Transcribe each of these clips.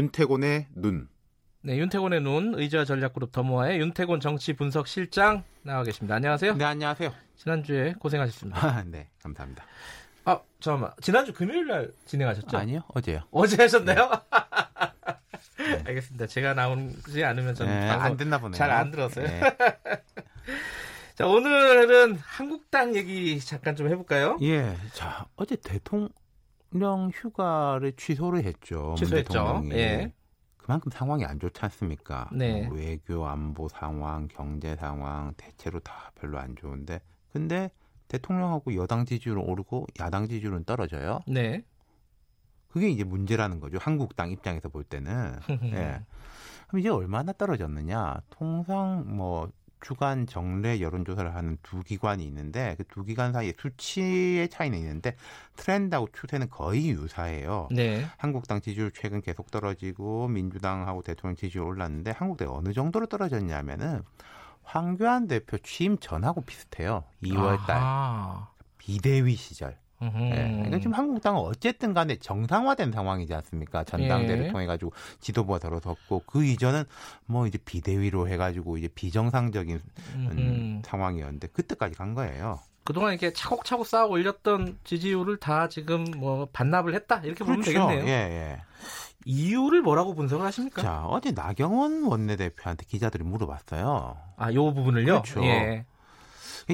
윤태곤의 눈. 네, 윤태곤의 눈 의자 전략그룹 더모아의 윤태곤 정치 분석 실장 나와 계십니다. 안녕하세요. 네, 안녕하세요. 지난주에 고생하셨습니다. 아, 네, 감사합니다. 아, 잠깐만. 지난주 금요일 날 진행하셨죠? 아니요, 어제요. 어제 하셨나요? 네. 알겠습니다. 제가 나오지 않으면 저는 네, 안 됐나 보네요. 잘 안 들었어요. 네. 자, 오늘은 한국당 얘기 잠깐 좀 해볼까요? 예. 자, 어제 대통령 휴가를 취소를 했죠. 취소했죠. 예. 그만큼 상황이 안 좋지 않습니까? 네. 뭐 외교 안보 상황, 경제 상황 대체로 다 별로 안 좋은데 근데 대통령하고 여당 지지율은 오르고 야당 지지율은 떨어져요. 네. 그게 이제 문제라는 거죠. 한국당 입장에서 볼 때는. 예. 그럼 이제 얼마나 떨어졌느냐? 통상 뭐 주간 정례 여론조사를 하는 두 기관이 있는데 그 두 기관 사이에 수치의 차이는 있는데 트렌드하고 추세는 거의 유사해요. 네. 한국당 지지율 최근 계속 떨어지고 민주당하고 대통령 지지율 올랐는데 한국당 어느 정도로 떨어졌냐면은 황교안 대표 취임 전하고 비슷해요. 2월 달 비대위 시절. 네. 그러니까 지금 한국당은 어쨌든 간에 정상화된 상황이지 않습니까? 전당대를 예. 통해 가지고 지도부가 들어섰고 그 이전은 뭐 이제 비대위로 해가지고 이제 비정상적인 음, 상황이었는데 그때까지 간 거예요. 그동안 이렇게 차곡차곡 쌓아 올렸던 지지율을 다 지금 뭐 반납을 했다 이렇게 보면 그렇죠. 되겠네요. 예, 예. 이유를 뭐라고 분석을 하십니까? 자 어제 나경원 원내대표한테 기자들이 물어봤어요. 아요 부분을요? 그렇죠. 예.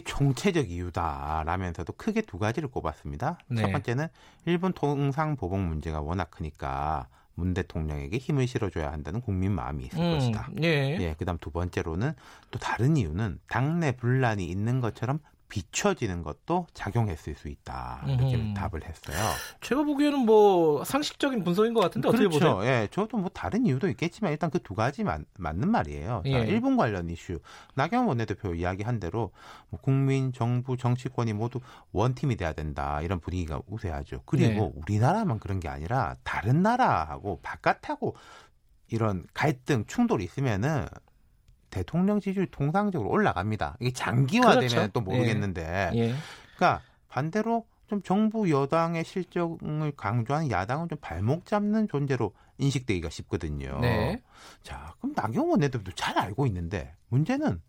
총체적 이유다라면서도 크게 두 가지를 꼽았습니다. 네. 첫 번째는 일본 통상 보복 문제가 워낙 크니까 문 대통령에게 힘을 실어줘야 한다는 국민 마음이 있을 음, 것이다. 예. 예, 그다음 두 번째로는 또 다른 이유는 당내 분란이 있는 것처럼 비춰지는 것도 작용했을 수 있다. 이렇게 음. 답을 했어요. 제가 보기에는 뭐 상식적인 분석인 것 같은데 그렇죠. 어떻게 보세요? 예, 저도 뭐 다른 이유도 있겠지만 일단 그 두 가지 맞, 맞는 말이에요. 자, 예. 일본 관련 이슈 나경원 원내대표 이야기한 대로 뭐 국민, 정부, 정치권이 모두 원팀이 돼야 된다 이런 분위기가 우세하죠. 그리고 네. 우리나라만 그런 게 아니라 다른 나라하고 바깥하고 이런 갈등 충돌이 있으면은 대통령 지지율 통상적으로 올라갑니다. 이게 장기화되면 그렇죠. 또 모르겠는데 예. 그러니까 반대로 좀 정부 여당의 실정을 강조하는 야당은 좀 발목 잡는 존재로 인식되기가 쉽거든요. 네. 자, 그럼 나경원 원내대표도 잘 알고 있는데 문제는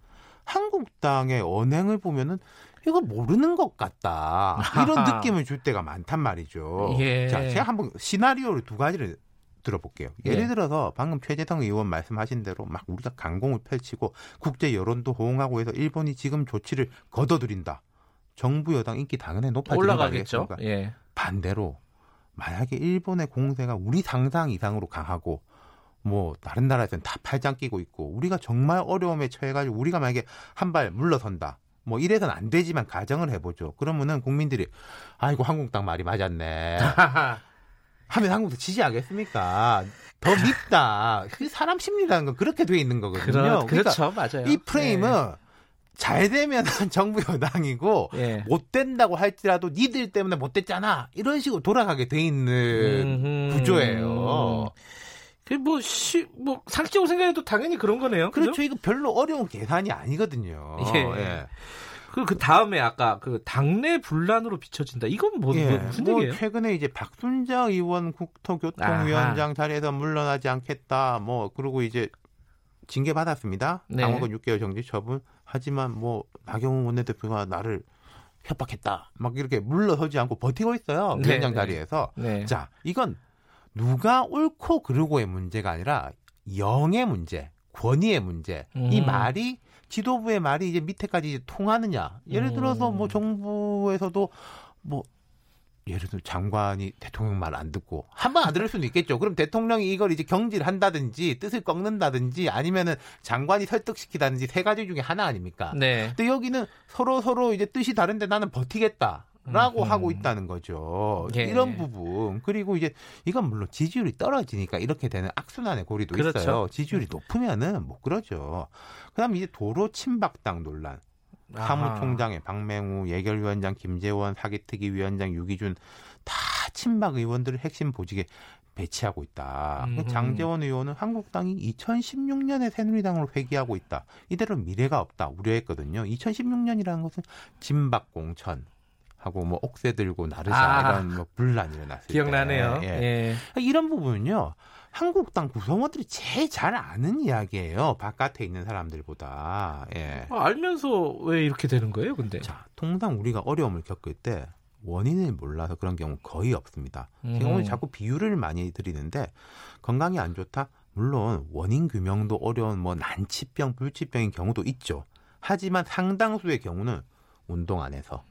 한국당의 언행을 보면은 이거 모르는 것 같다 이런 느낌을 줄 때가 많단 말이죠. 예. 자, 제가 한번 시나리오를 두 가지를 들어볼게요. 예를 예. 들어서 방금 최재성 의원 말씀하신 대로 막 우리가 강공을 펼치고 국제 여론도 호응하고 해서 일본이 지금 조치를 거둬들인다. 정부 여당 인기 당연히 높아지는 거 올라가겠죠. 아니겠습니까? 예. 반대로 만약에 일본의 공세가 우리 상상 이상으로 강하고 뭐 다른 나라에서는 다 팔짱 끼고 있고 우리가 정말 어려움에 처해가지고 우리가 만약에 한 발 물러선다. 뭐 이래서는 안 되지만 가정을 해보죠. 그러면은 국민들이 아이고 한국당 말이 맞았네. 하면 한국도 지지하겠습니까? 더 밉다. 그 사람 심리라는 건 그렇게 돼 있는 거거든요. 그렇, 그러니까 그렇죠. 맞아요. 이 프레임은 잘 되면 정부 여당이고 예. 못 된다고 할지라도 니들 때문에 못 됐잖아. 이런 식으로 돌아가게 돼 있는 음흠. 구조예요. 그뭐 시, 뭐 상식적으로 생각해도 당연히 그런 거네요. 그렇죠. 그죠? 이거 별로 어려운 계산이 아니거든요. 예. 그, 그 다음에 아까 그 당내 분란으로 비춰진다. 이건 뭐, 예, 뭐 무슨 뭐 얘기예요? 최근에 이제 박순자 의원 국토교통위원장 자리에서 물러나지 않겠다. 뭐 그리고 이제 징계 받았습니다. 네. 당원권 6개월 정지 처분. 하지만 뭐 나경원 원내대표가 나를 협박했다. 막 이렇게 물러서지 않고 버티고 있어요. 네, 위원장 네. 자리에서. 네. 자, 이건 누가 옳고 그르고의 문제가 아니라 영의 문제, 권위의 문제. 이 음. 말이 지도부의 말이 이제 밑에까지 이제 통하느냐. 예를 들어서 음. 뭐 정부에서도 뭐 예를 들어 장관이 대통령 말 안 듣고 한 번 안 들을 수는 있겠죠. 그럼 대통령이 이걸 이제 경질을 한다든지 뜻을 꺾는다든지 아니면은 장관이 설득시키다든지 세 가지 중에 하나 아닙니까? 네. 근데 여기는 서로 서로 이제 뜻이 다른데 나는 버티겠다. 라고 음. 하고 있다는 거죠. 예. 이런 부분. 그리고 이제 이건 물론 지지율이 떨어지니까 이렇게 되는 악순환의 고리도 그렇죠. 있어요. 지지율이 높으면은 못 그러죠. 그다음 이제 도로 침박당 논란. 사무총장의 박맹우, 예결위원장 김재원, 사기특위 위원장 유기준 다 친박 의원들을 핵심 보직에 배치하고 있다. 그 음흠. 장재원 의원은 한국당이 2016년에 새누리당으로 회귀하고 있다. 이대로 미래가 없다 우려했거든요. 2016년이라는 것은 진박 공천 하고 뭐 옥새 들고 나르자 아. 이런 뭐 분란이 일어났을 기억나네요. 때. 예. 예. 이런 부분은요. 한국당 구성원들이 제일 잘 아는 이야기예요. 바깥에 있는 사람들보다. 예. 아, 알면서 왜 이렇게 되는 거예요, 근데? 자, 통상 우리가 어려움을 겪을 때 원인을 몰라서 그런 경우 거의 없습니다. 제가 오늘 자꾸 비유를 많이 드리는데 건강이 안 좋다? 물론 원인 규명도 어려운 뭐 난치병, 불치병인 경우도 있죠. 하지만 상당수의 경우는 운동 안 해서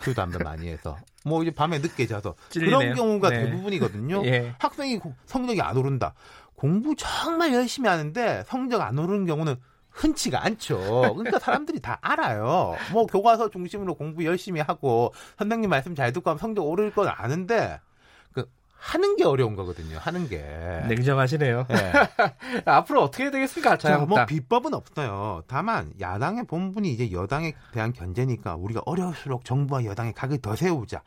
술 담배 많이 해서 뭐 이제 밤에 늦게 자서 찔리네요. 그런 경우가 네. 대부분이거든요. 예. 학생이 성적이 안 오른다. 공부 정말 열심히 하는데 성적 안 오르는 경우는 흔치가 않죠. 그러니까 사람들이 다 알아요. 뭐 교과서 중심으로 공부 열심히 하고 선생님 말씀 잘 듣고 하면 성적 오를 건 아는데 하는 게 어려운 거거든요. 하는 게. 냉정하시네요. 네. 앞으로 어떻게 해야 되겠습니까? 자, 뭐 비법은 없어요. 다만 야당의 본분이 이제 여당에 대한 견제니까 우리가 어려울수록 정부와 여당의 각을 더 세우자.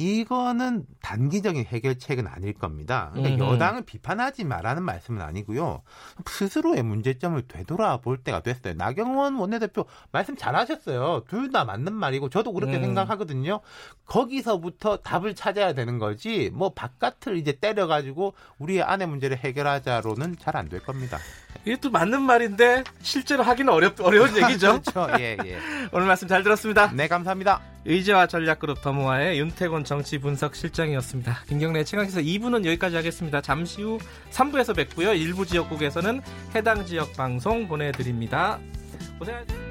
이거는 단기적인 해결책은 아닐 겁니다. 그러니까 음. 여당을 비판하지 말라는 말씀은 아니고요. 스스로의 문제점을 되돌아볼 때가 됐어요. 나경원 원내대표 말씀 잘하셨어요. 둘 다 맞는 말이고 저도 그렇게 음. 생각하거든요. 거기서부터 답을 찾아야 되는 거지. 뭐 바깥을 이제 때려가지고 우리의 안의 문제를 해결하자로는 잘 안 될 겁니다. 이게 또 맞는 말인데 실제로 하기는 어렵 어려운 얘기죠. 그렇죠. 예, 예. 오늘 말씀 잘 들었습니다. 네, 감사합니다. 의제와 전략그룹 더모아의 윤태곤 정치 분석 실장이었습니다. 김경래 최강시사 2부는 여기까지 하겠습니다. 잠시 후 3부에서 뵙고요. 일부 지역국에서는 해당 지역 방송 보내드립니다. 고생하셨습니다.